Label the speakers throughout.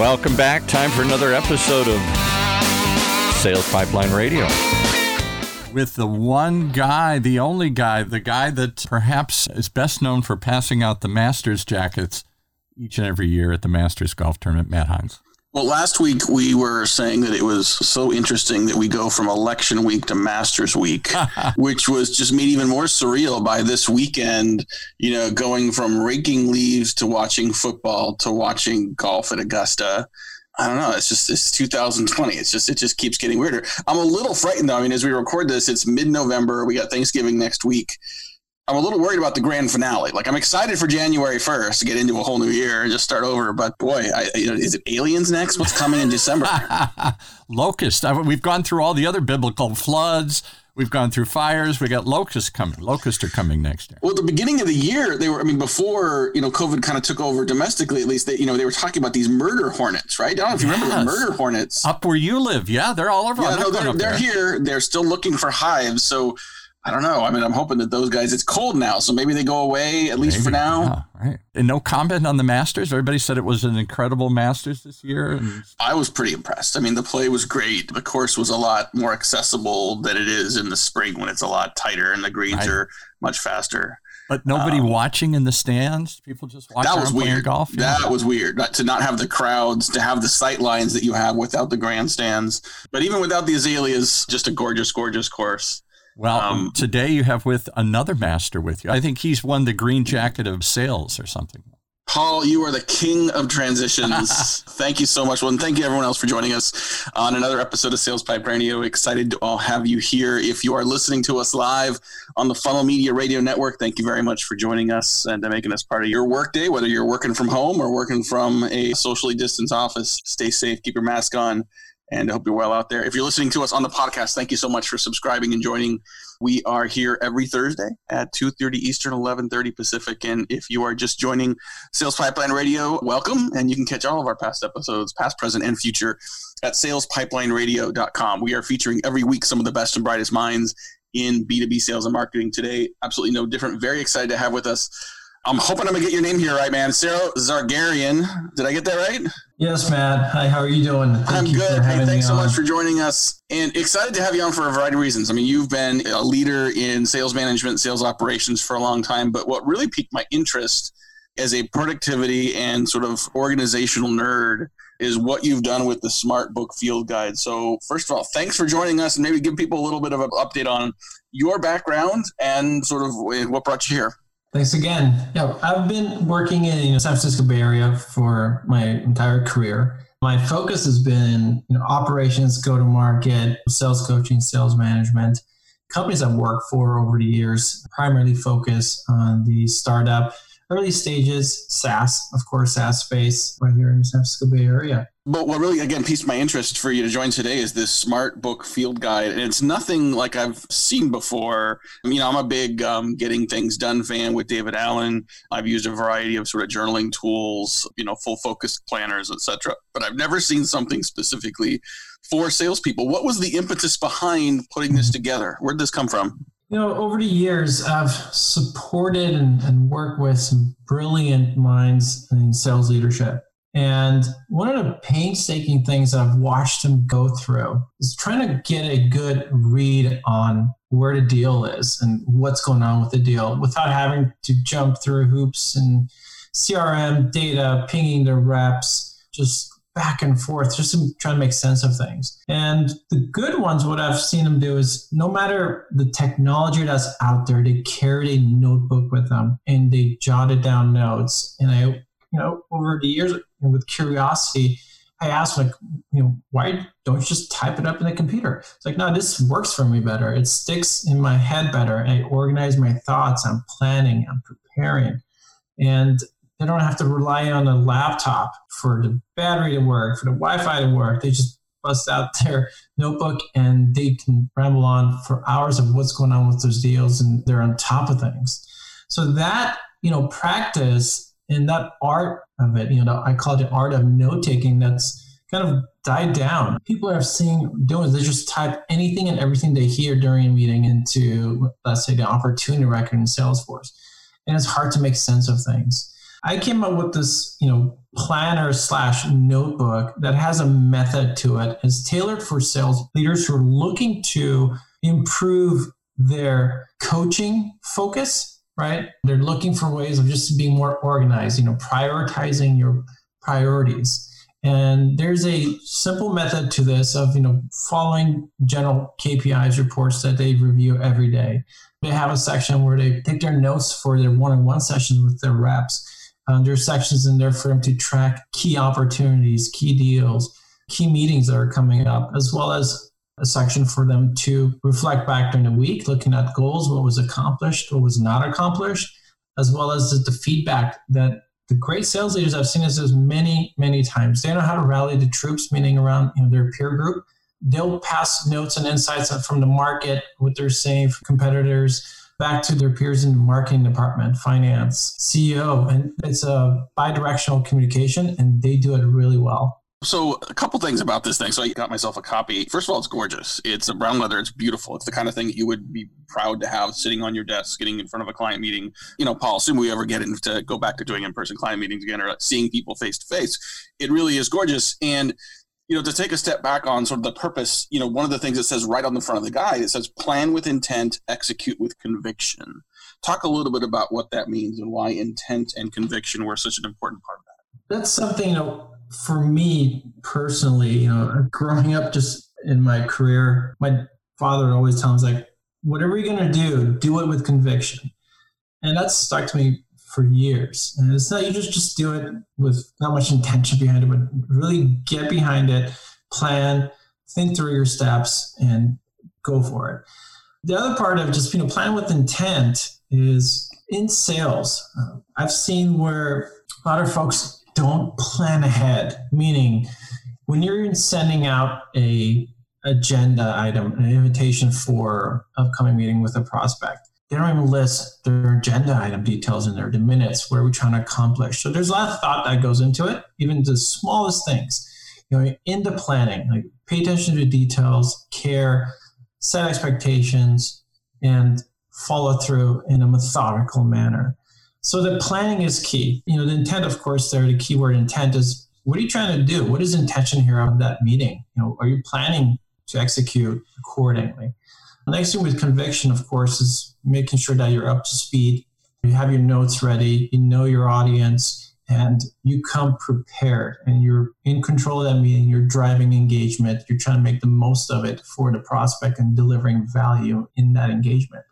Speaker 1: Welcome back. Time for another episode of Sales Pipeline Radio.
Speaker 2: With the one guy, the only guy, the guy that perhaps is best known for passing out the Masters jackets each and every year at the Masters Golf Tournament, Matt Heinz.
Speaker 3: Well, last week we were saying that it was so interesting that we go from election week to Masters week, which was just made even more surreal by this weekend, you know, going from raking leaves to watching football to watching golf at Augusta. I don't know. It's just it's 2020. It's just it just keeps getting weirder. I'm a little frightened though. I mean, as we record this, it's mid-November. We got Thanksgiving next week. I'm a little worried about the grand finale. Like I'm excited for January 1st to get into a whole new year and just start over. But boy, I, you know, is it aliens next? What's coming in December?
Speaker 2: Locust. I, we've gone through all the other biblical floods. We've gone through fires. We got locusts coming. Locusts are coming next year.
Speaker 3: Well, at the beginning of the year, they were. I mean, before you know, COVID kind of took over domestically. At least, they, you know, they were talking about these murder hornets, right? I don't know if you yes. remember the murder hornets
Speaker 2: up where you live. Yeah, they're all over.
Speaker 3: Yeah, no, they're, they're here. They're still looking for hives. So I don't know. I mean, I'm hoping that those guys. It's cold now, so maybe they go away at least maybe, for now.
Speaker 2: Yeah, right. And no comment on the Masters. Everybody said it was an incredible Masters this year. And...
Speaker 3: I was pretty impressed. I mean, the play was great. The course was a lot more accessible than it is in the spring when it's a lot tighter and the greens are much faster.
Speaker 2: But nobody um, watching in the stands. People just watching.
Speaker 3: That was weird. Golf. Yeah. That was weird. Not, to not have the crowds, to have the sight lines that you have without the grandstands. But even without the azaleas, just a gorgeous, gorgeous course.
Speaker 2: Well, um, today you have with another master with you. I think he's won the green jacket of sales or something.
Speaker 3: Paul, you are the king of transitions. thank you so much. Well, and thank you everyone else for joining us on another episode of Sales Pipe Radio. Excited to all have you here. If you are listening to us live on the Funnel Media Radio Network, thank you very much for joining us and making us part of your workday, whether you're working from home or working from a socially distanced office. Stay safe, keep your mask on and I hope you're well out there. If you're listening to us on the podcast, thank you so much for subscribing and joining. We are here every Thursday at 2.30 Eastern, 11.30 Pacific. And if you are just joining Sales Pipeline Radio, welcome. And you can catch all of our past episodes, past, present, and future at salespipelineradio.com. We are featuring every week some of the best and brightest minds in B2B sales and marketing today. Absolutely no different. Very excited to have with us I'm hoping I'm gonna get your name here right, man. Sarah Zargarian. Did I get that right?
Speaker 4: Yes, Matt. Hi, how are you doing?
Speaker 3: Thank I'm you good. Hey, thanks so on. much for joining us. And excited to have you on for a variety of reasons. I mean, you've been a leader in sales management, sales operations for a long time. But what really piqued my interest as a productivity and sort of organizational nerd is what you've done with the Smart Book Field Guide. So, first of all, thanks for joining us and maybe give people a little bit of an update on your background and sort of eh, what brought you here.
Speaker 4: Thanks again. Yeah, I've been working in you know, San Francisco Bay Area for my entire career. My focus has been you know, operations, go to market, sales coaching, sales management. Companies I've worked for over the years primarily focus on the startup, early stages, SaaS, of course, SaaS space right here in the San Francisco Bay Area.
Speaker 3: But what really, again, piqued my interest for you to join today is this smart book field guide. And it's nothing like I've seen before. You know, I'm a big um, getting things done fan with David Allen. I've used a variety of sort of journaling tools, you know, full focus planners, etc. But I've never seen something specifically for salespeople. What was the impetus behind putting this together? Where'd this come from?
Speaker 4: You know, over the years, I've supported and, and worked with some brilliant minds in sales leadership. And one of the painstaking things I've watched them go through is trying to get a good read on where the deal is and what's going on with the deal without having to jump through hoops and CRM data, pinging the reps, just back and forth, just trying to make sense of things. And the good ones, what I've seen them do is no matter the technology that's out there, they carried a notebook with them and they jotted down notes. And I you know, over the years with curiosity, I asked like, you know, why don't you just type it up in the computer? It's like, no, this works for me better. It sticks in my head better. I organize my thoughts. I'm planning. I'm preparing, and they don't have to rely on a laptop for the battery to work, for the Wi-Fi to work. They just bust out their notebook and they can ramble on for hours of what's going on with those deals, and they're on top of things. So that you know practice and that art of it, you know, I call it the art of note taking that's kind of died down. People are seeing doing is they just type anything and everything they hear during a meeting into let's say the opportunity record in Salesforce. And it's hard to make sense of things. I came up with this, you know, planner slash notebook that has a method to it. It's tailored for sales leaders who are looking to improve their coaching focus, right? They're looking for ways of just being more organized, you know, prioritizing your priorities. And there's a simple method to this of, you know, following general KPIs reports that they review every day. They have a section where they take their notes for their one-on-one sessions with their reps. Um, there's sections in there for them to track key opportunities, key deals, key meetings that are coming up, as well as a section for them to reflect back during the week, looking at goals, what was accomplished, what was not accomplished, as well as the feedback that the great sales leaders I've seen this as many, many times. They know how to rally the troops, meaning around you know, their peer group. They'll pass notes and insights from the market, what they're saying for competitors, back to their peers in the marketing department, finance, CEO. And it's a bi directional communication, and they do it really well.
Speaker 3: So a couple things about this thing. So I got myself a copy. First of all, it's gorgeous. It's a brown leather. It's beautiful. It's the kind of thing that you would be proud to have sitting on your desk, getting in front of a client meeting. You know, Paul, assume we ever get into go back to doing in-person client meetings again or seeing people face to face. It really is gorgeous. And you know, to take a step back on sort of the purpose, you know, one of the things that says right on the front of the guide, it says plan with intent, execute with conviction. Talk a little bit about what that means and why intent and conviction were such an important part of that.
Speaker 4: That's something, you know, for me personally, you know, growing up just in my career, my father always tells me like, whatever you're gonna do, do it with conviction. And that's stuck to me for years. And it's not you just just do it with not much intention behind it, but really get behind it, plan, think through your steps, and go for it. The other part of just you know plan with intent is in sales. Uh, I've seen where a lot of folks don't plan ahead, meaning when you're sending out a agenda item, an invitation for upcoming meeting with a prospect, they don't even list their agenda item details in there, the minutes, what are we're trying to accomplish. So there's a lot of thought that goes into it, even the smallest things. You know, into planning, like pay attention to details, care, set expectations, and follow through in a methodical manner. So the planning is key. You know, the intent, of course, there, the keyword intent is what are you trying to do? What is intention here of that meeting? You know, are you planning to execute accordingly? The next thing with conviction, of course, is making sure that you're up to speed. You have your notes ready, you know your audience, and you come prepared and you're in control of that meeting, you're driving engagement, you're trying to make the most of it for the prospect and delivering value in that engagement.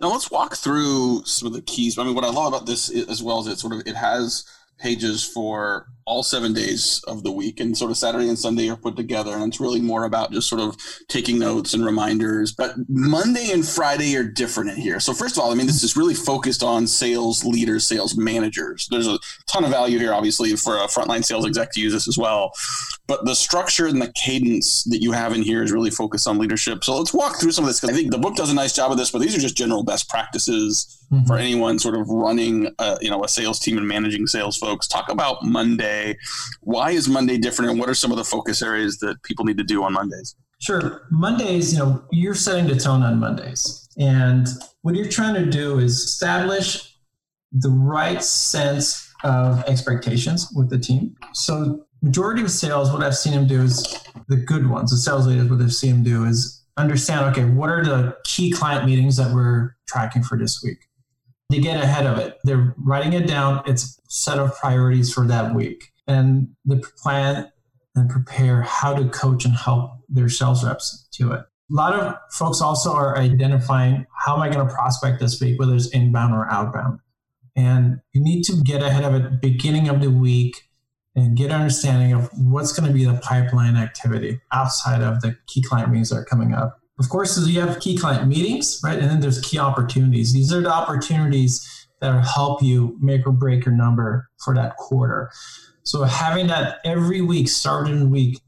Speaker 3: Now let's walk through some of the keys. I mean, what I love about this as well is it sort of it has pages for all seven days of the week and sort of saturday and sunday are put together and it's really more about just sort of taking notes and reminders. But monday and friday are different in here. So first of all i mean this is really focused on sales leaders sales managers. There's a ton of value here obviously for a frontline sales exec to use this as well. But the structure and the cadence that you have in here is really focused on leadership. So let's walk through some of this because i think the book does a nice job of this but these are just general best practices mm-hmm. for anyone sort of running a, you know a sales team and managing sales folks. Talk about monday. Why is monday different and what are some of the focus areas that people need to do on mondays?
Speaker 4: Sure. Mondays you know you're setting the tone on mondays. And what you're trying to do is establish the right sense of expectations with the team. So majority of sales what i've seen them do is the good ones. The sales leaders what i've seen them do is understand okay what are the key client meetings that we're tracking for this week they get ahead of it. They're writing it down. It's set of priorities for that week. And they plan and prepare how to coach and help their sales reps to it. A lot of folks also are identifying how am I going to prospect this week, whether it's inbound or outbound. And you need to get ahead of it beginning of the week and get an understanding of what's going to be the pipeline activity outside of the key client meetings that are coming up. Of course, you have key client meetings, right? And then there's key opportunities. These are the opportunities that help you make or break your number for that quarter. So having that every week, starting in week,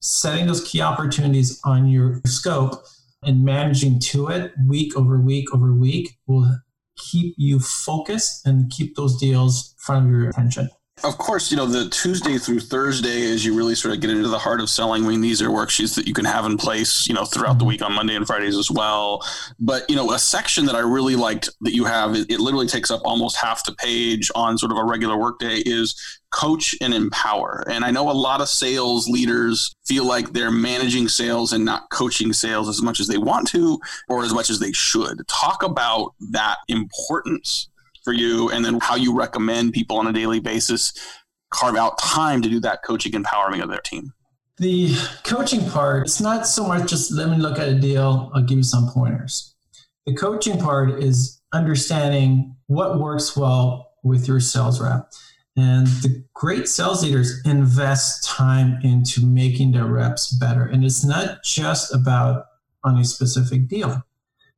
Speaker 4: setting those key opportunities on your scope and managing to it week over week over week will keep you focused and keep those deals front of your attention.
Speaker 3: Of course, you know, the Tuesday through Thursday, as you really sort of get into the heart of selling, I mean, these are worksheets that you can have in place, you know, throughout the mm-hmm. week on Monday and Fridays as well. But, you know, a section that I really liked that you have, it, it literally takes up almost half the page on sort of a regular workday is coach and empower. And I know a lot of sales leaders feel like they're managing sales and not coaching sales as much as they want to or as much as they should. Talk about that importance for you and then how you recommend people on a daily basis carve out time to do that coaching empowerment of their team.
Speaker 4: The coaching part, it's not so much just let me look at a deal, I'll give you some pointers. The coaching part is understanding what works well with your sales rep. And the great sales leaders invest time into making their reps better. And it's not just about on a specific deal.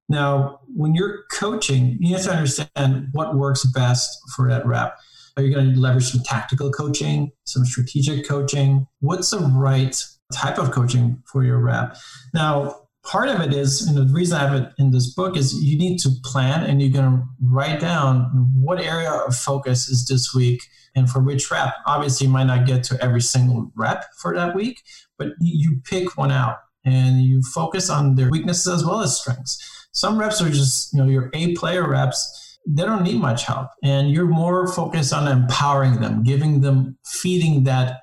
Speaker 4: Now, when you're coaching, you have to understand what works best for that rep. Are you going to leverage some tactical coaching, some strategic coaching? What's the right type of coaching for your rep? Now, part of it is, and the reason I have it in this book is you need to plan and you're going to write down what area of focus is this week and for which rep. Obviously, you might not get to every single rep for that week, but you pick one out and you focus on their weaknesses as well as strengths. Some reps are just, you know, your A player reps, they don't need much help. And you're more focused on empowering them, giving them, feeding that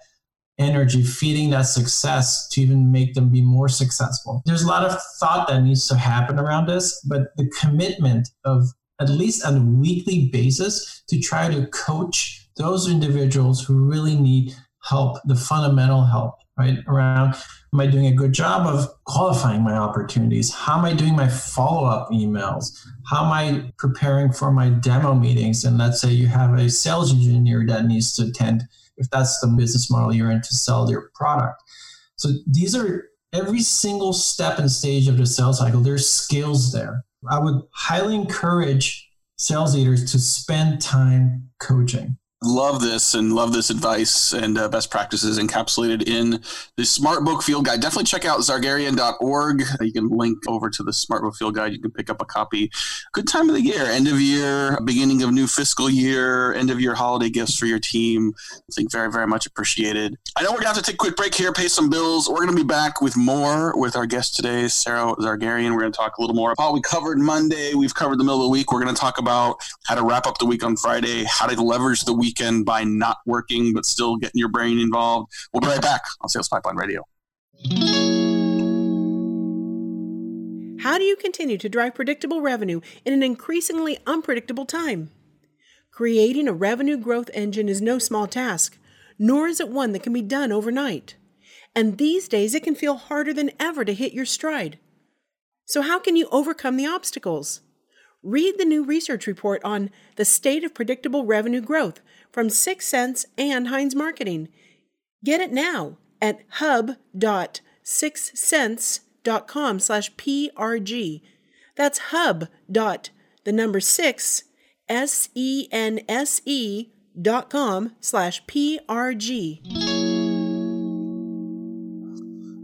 Speaker 4: energy, feeding that success to even make them be more successful. There's a lot of thought that needs to happen around this, but the commitment of at least on a weekly basis to try to coach those individuals who really need help, the fundamental help, right? Around am I doing a good job of qualifying my opportunities? How am I doing my follow up emails? How am I preparing for my demo meetings? And let's say you have a sales engineer that needs to attend, if that's the business model you're in to sell your product. So these are every single step and stage of the sales cycle, there's skills there. I would highly encourage sales leaders to spend time coaching
Speaker 3: love this and love this advice and uh, best practices encapsulated in the smart book field guide. Definitely check out zargarian.org you can link over to the smart book field guide. You can pick up a copy. Good time of the year end of year beginning of new fiscal year end of year holiday gifts for your team. I think very very much appreciated. I know we're gonna have to take a quick break here pay some bills. We're gonna be back with more with our guest today sarah zargarian. We're gonna talk a little more about we covered monday. We've covered the middle of the week. We're gonna talk about how to wrap up the week on friday how to leverage the week weekend by not working but still getting your brain involved. We'll be right back on Sales Pipeline Radio.
Speaker 5: How do you continue to drive predictable revenue in an increasingly unpredictable time? Creating a revenue growth engine is no small task, nor is it one that can be done overnight. And these days, it can feel harder than ever to hit your stride. So, how can you overcome the obstacles? Read the new research report on the state of predictable revenue growth from 6sense and Heinz Marketing. Get it now at hub.6sense.com slash PRG. That's hub. dot the number six S E N S E dot com slash PRG.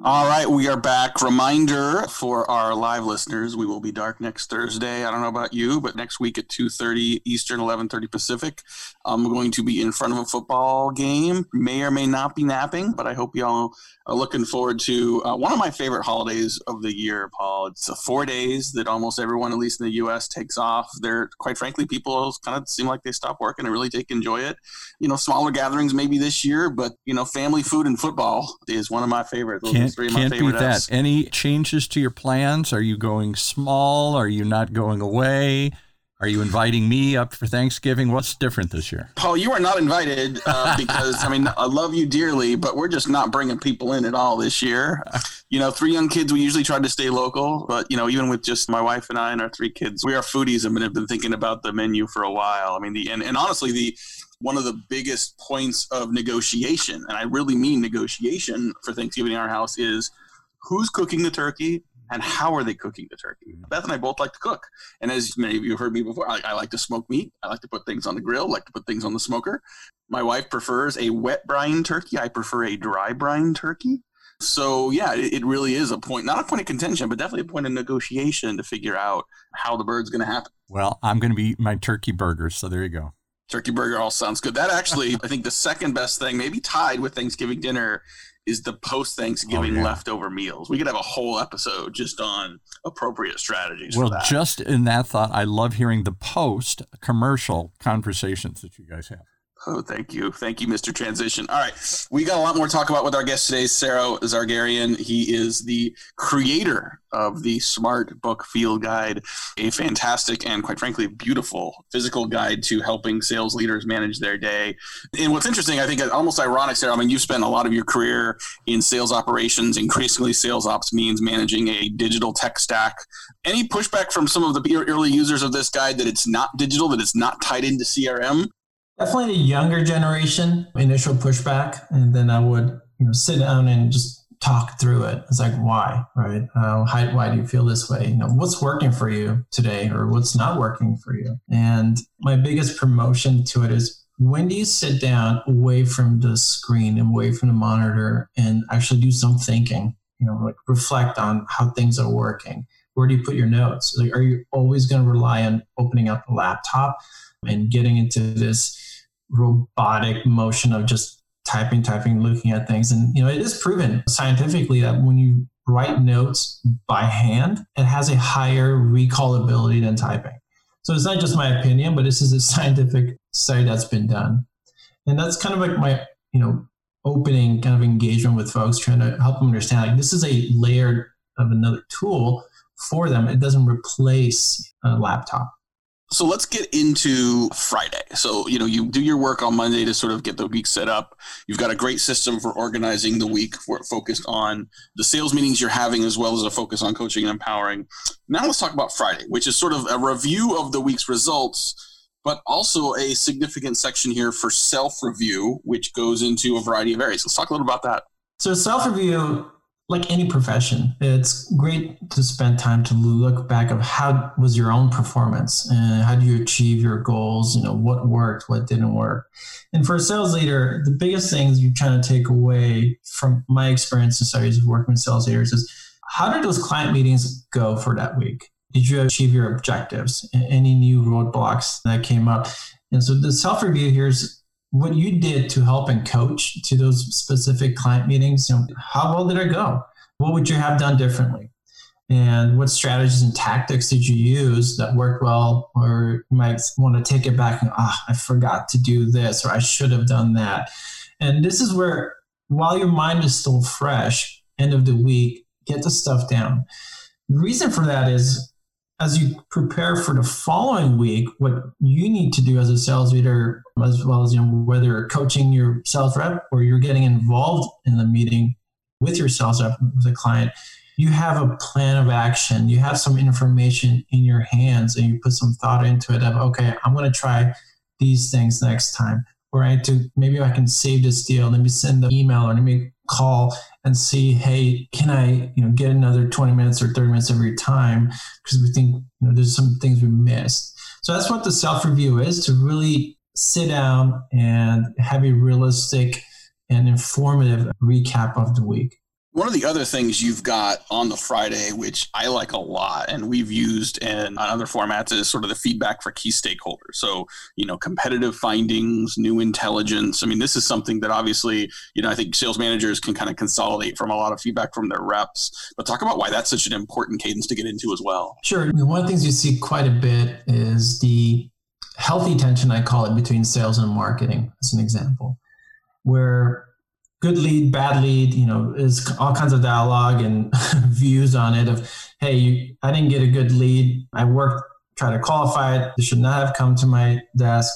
Speaker 3: All right, we are back. Reminder for our live listeners: we will be dark next Thursday. I don't know about you, but next week at two thirty Eastern, eleven thirty Pacific, I'm going to be in front of a football game. May or may not be napping, but I hope y'all are looking forward to uh, one of my favorite holidays of the year, Paul. It's four days that almost everyone, at least in the U.S., takes off. They're quite frankly, people kind of seem like they stop working and really take enjoy it. You know, smaller gatherings maybe this year, but you know, family, food, and football is one of my favorites.
Speaker 2: Can't three can't beat that. Any changes to your plans? Are you going small? Are you not going away? Are you inviting me up for Thanksgiving? What's different this year?
Speaker 3: Paul, you are not invited uh, because, I mean, I love you dearly, but we're just not bringing people in at all this year. You know, three young kids, we usually try to stay local, but, you know, even with just my wife and I and our three kids, we are foodies and have been thinking about the menu for a while. I mean, the, and, and honestly, the, one of the biggest points of negotiation, and I really mean negotiation for Thanksgiving in our house, is who's cooking the turkey and how are they cooking the turkey? Mm-hmm. Beth and I both like to cook. And as many of you have heard me before, I, I, like to smoke meat. I like to put things on the grill, like to put things on the smoker. My wife prefers a wet brine turkey. I prefer a dry brine turkey. So yeah, it, it really is a point, not a point of contention, but definitely a point of negotiation to figure out how the bird's going to happen.
Speaker 2: Well, I'm going to be eating my turkey burgers. So there you go.
Speaker 3: Turkey burger all sounds good. That actually, I think the second best thing, maybe tied with Thanksgiving dinner, is the post Thanksgiving
Speaker 2: Oh, yeah.
Speaker 3: leftover meals. We could have a whole episode just on appropriate strategies
Speaker 2: Well,
Speaker 3: for that.
Speaker 2: just in that thought, I love hearing the post commercial conversations that you guys have.
Speaker 3: Oh, thank you. Thank you, Mr. Transition. All right. We got a lot more to talk about with our guest today, Sarah Zargarian. He is the creator of the Smart Book Field Guide, a fantastic and, quite frankly, beautiful physical guide to helping sales leaders manage their day. And what's interesting, I think, almost ironic, Sarah, I mean, you've spent a lot of your career in sales operations. Increasingly, sales ops means managing a digital tech stack. Any pushback from some of the early users of this guide that it's not digital, that it's not tied into CRM?
Speaker 4: Definitely the younger generation, initial pushback. And then I would, you know, sit down and just talk through it. It's like, why, right? Uh, why, why do you feel this way? You know, what's working for you today or what's not working for you? And my biggest promotion to it is when do you sit down away from the screen and away from the monitor and actually do some thinking? You know, like reflect on how things are working. Where do you put your notes? Like, are you always going to rely on opening up a laptop and getting into this robotic motion of just typing, typing, looking at things? And, you know, it is proven scientifically that when you write notes by hand, it has a higher recallability than typing. So it's not just my opinion, but this is a scientific study that's been done. And that's kind of like my, you know, opening kind of engagement with folks, trying to help them understand like this is a layer of another tool for them. It doesn't replace a laptop.
Speaker 3: So let's get into Friday. So, you know, you do your work on Monday to sort of get the week set up. You've got a great system for organizing the week for focused on the sales meetings you're having as well as a focus on coaching and empowering. Now let's talk about Friday, which is sort of a review of the week's results, but also a significant section here for self-review, which goes into a variety of areas. Let's talk a little about that.
Speaker 4: So self review, like any profession, it's great to spend time to look back of how was your own performance and how do you achieve your goals, you know, what worked, what didn't work. And for a sales leader, the biggest things you're trying to take away from my experience and studies of working with sales leaders is how did those client meetings go for that week? Did you achieve your objectives? Any new roadblocks that came up? And so the self review here is what you did to help and coach to those specific client meetings. You know, how well did it go? What would you have done differently? And what strategies and tactics did you use that worked well? Or you might want to take it back and, ah, I forgot to do this, or I should have done that. And this is where, while your mind is still fresh, end of the week, get the stuff down. The reason for that is as you prepare for the following week, what you need to do as a sales leader, as well as you know, whether coaching your sales rep or you're getting involved in the meeting with your sales rep with a client, you have a plan of action. You have some information in your hands, and you put some thought into it. Of okay, I'm going to try these things next time, or I to maybe I can save this deal. Let me send the email or let me call and see, hey, can I, you know, get another 20 minutes or 30 minutes every time? Because we think, you know, there's some things we missed. So that's what the self review is to really sit down and have a realistic and informative recap of the week.
Speaker 3: One of the other things you've got on the Friday, which I like a lot, and we've used in other formats, is sort of the feedback for key stakeholders. So, you know, competitive findings, new intelligence. I mean, this is something that obviously, you know, I think sales managers can kind of consolidate from a lot of feedback from their reps. But talk about why that's such an important cadence to get into as well.
Speaker 4: Sure. One of the things you see quite a bit is the healthy tension, I call it, between sales and marketing, as an example, where good lead, bad lead, you know, is all kinds of dialogue and views on it of, hey, I didn't get a good lead. I worked, try to qualify it. It should not have come to my desk.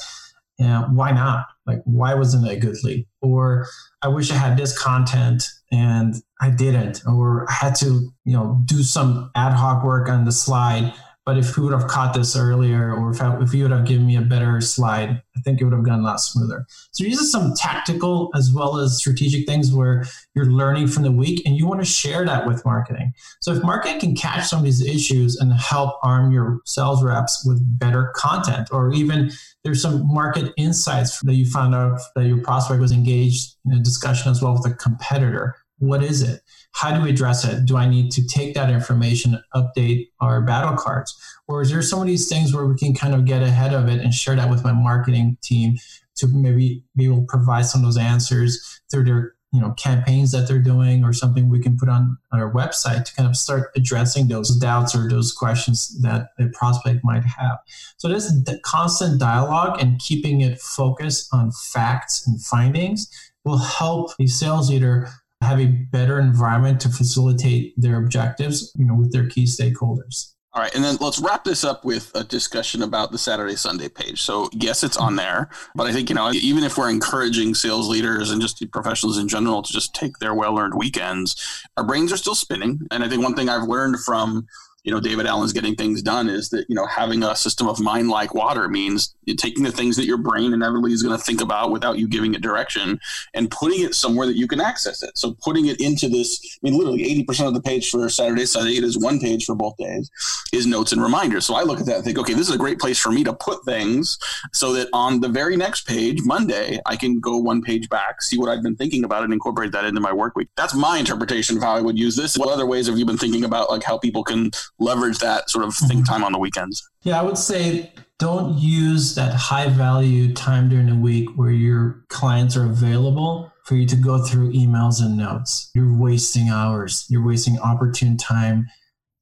Speaker 4: And why not? Like, why wasn't it a good lead? Or I wish I had this content and I didn't. Or I had to, you know, do some ad hoc work on the slide but if we would have caught this earlier, or if, I, if you would have given me a better slide, I think it would have gone a lot smoother. So these are some tactical as well as strategic things where you're learning from the week and you want to share that with marketing. So if marketing can catch some of these issues and help arm your sales reps with better content, or even there's some market insights that you found out that your prospect was engaged in a discussion as well with a competitor What is it? How do we address it? Do I need to take that information, update our battle cards? Or is there some of these things where we can kind of get ahead of it and share that with my marketing team to maybe be able to provide some of those answers through their you know campaigns that they're doing or something we can put on our website to kind of start addressing those doubts or those questions that a prospect might have so this constant dialogue and keeping it focused on facts and findings will help the sales leader have a better environment to facilitate their objectives you know with their key stakeholders
Speaker 3: all right, and then let's wrap this up with a discussion about the Saturday Sunday page. So, yes, it's on there, but I think, you know, even if we're encouraging sales leaders and just professionals in general to just take their well earned weekends, our brains are still spinning. And I think one thing I've learned from you know David Allen's getting things done is that you know having a system of mind like water means taking the things that your brain inevitably is going to think about without you giving it direction and putting it somewhere that you can access it. So putting it into this, I mean, literally eighty percent of the page for Saturday, Sunday, it is one page for both days, is notes and reminders. So I look at that and think, okay, this is a great place for me to put things so that on the very next page, Monday, I can go one page back, see what I've been thinking about, and incorporate that into my work week. That's my interpretation of how I would use this. What other ways have you been thinking about, like how people can leverage that sort of think mm-hmm. time on the weekends?
Speaker 4: Yeah, I would say don't use that high value time during the week where your clients are available for you to go through emails and notes. You're wasting hours, you're wasting opportune time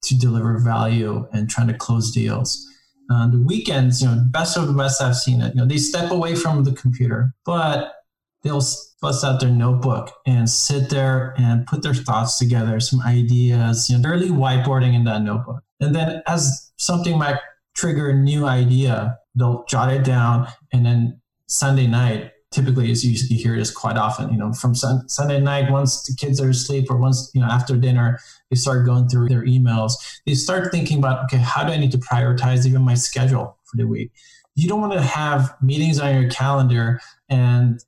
Speaker 4: to deliver value and trying to close deals. Uh, the weekends, you know, best of the best I've seen it. You know, they step away from the computer, but they'll bust out their notebook and sit there and put their thoughts together, some ideas, you know, early whiteboarding in that notebook. And then as something might trigger a new idea, they'll jot it down. And then Sunday night, typically as you, you hear this quite often, you know, from sun, Sunday night, once the kids are asleep or once, you know, after dinner, they start going through their emails. They start thinking about, okay, how do I need to prioritize even my schedule for the week? You don't want to have meetings on your calendar and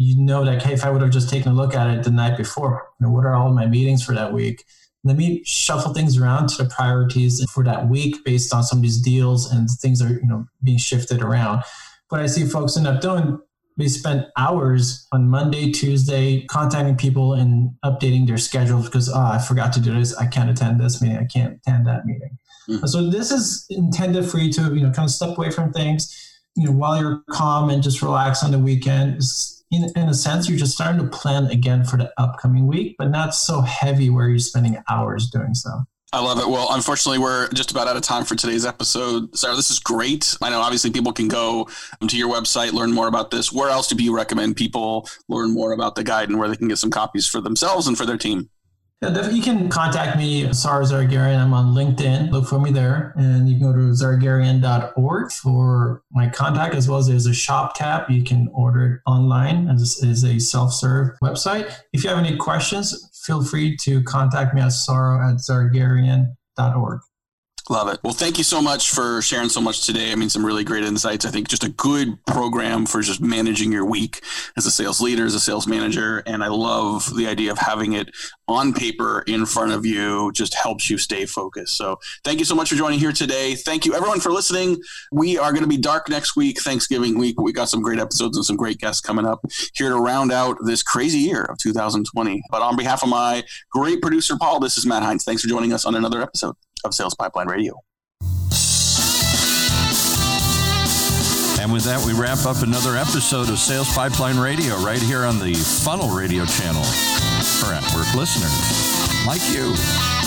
Speaker 4: you know that, hey, if I would have just taken a look at it the night before, you know, what are all my meetings for that week? Let me shuffle things around to the priorities for that week based on some of these deals and things are, you know, being shifted around. What I see folks end up doing, they spend hours on Monday, Tuesday contacting people and updating their schedules because, oh, I forgot to do this. I can't attend this meeting. I can't attend that meeting. Mm-hmm. So this is intended for you to, you know, kind of step away from things, you know, while you're calm and just relax on the weekend in, in a sense, you're just starting to plan again for the upcoming week, but not so heavy where you're spending hours doing so.
Speaker 3: I love it. Well, unfortunately, we're just about out of time for today's episode. Sarah, this is great. I know obviously people can go to your website, learn more about this. Where else do you recommend people learn more about the guide and where they can get some copies for themselves and for their team?
Speaker 4: Yeah, you can contact me, Sara Zargarian. I'm on LinkedIn. Look for me there. And you can go to zargarian.org for my contact, as well as there's a shop tab. You can order it online as this is a self-serve website. If you have any questions, feel free to contact me at sara at zargarian.org.
Speaker 3: Love it. Well, thank you so much for sharing so much today. I mean, some really great insights. I think just a good program for just managing your week as a sales leader, as a sales manager. And I love the idea of having it on paper in front of you, just helps you stay focused. So thank you so much for joining here today. Thank you everyone for listening. We are going to be dark next week, Thanksgiving week. We got some great episodes and some great guests coming up here to round out this crazy year of 2020. But on behalf of my great producer, Paul, this is Matt Heinz. Thanks for joining us on another episode of Sales Pipeline Radio.
Speaker 2: And with that, we wrap up another episode of Sales Pipeline Radio right here on the Funnel Radio channel for at work listeners like you.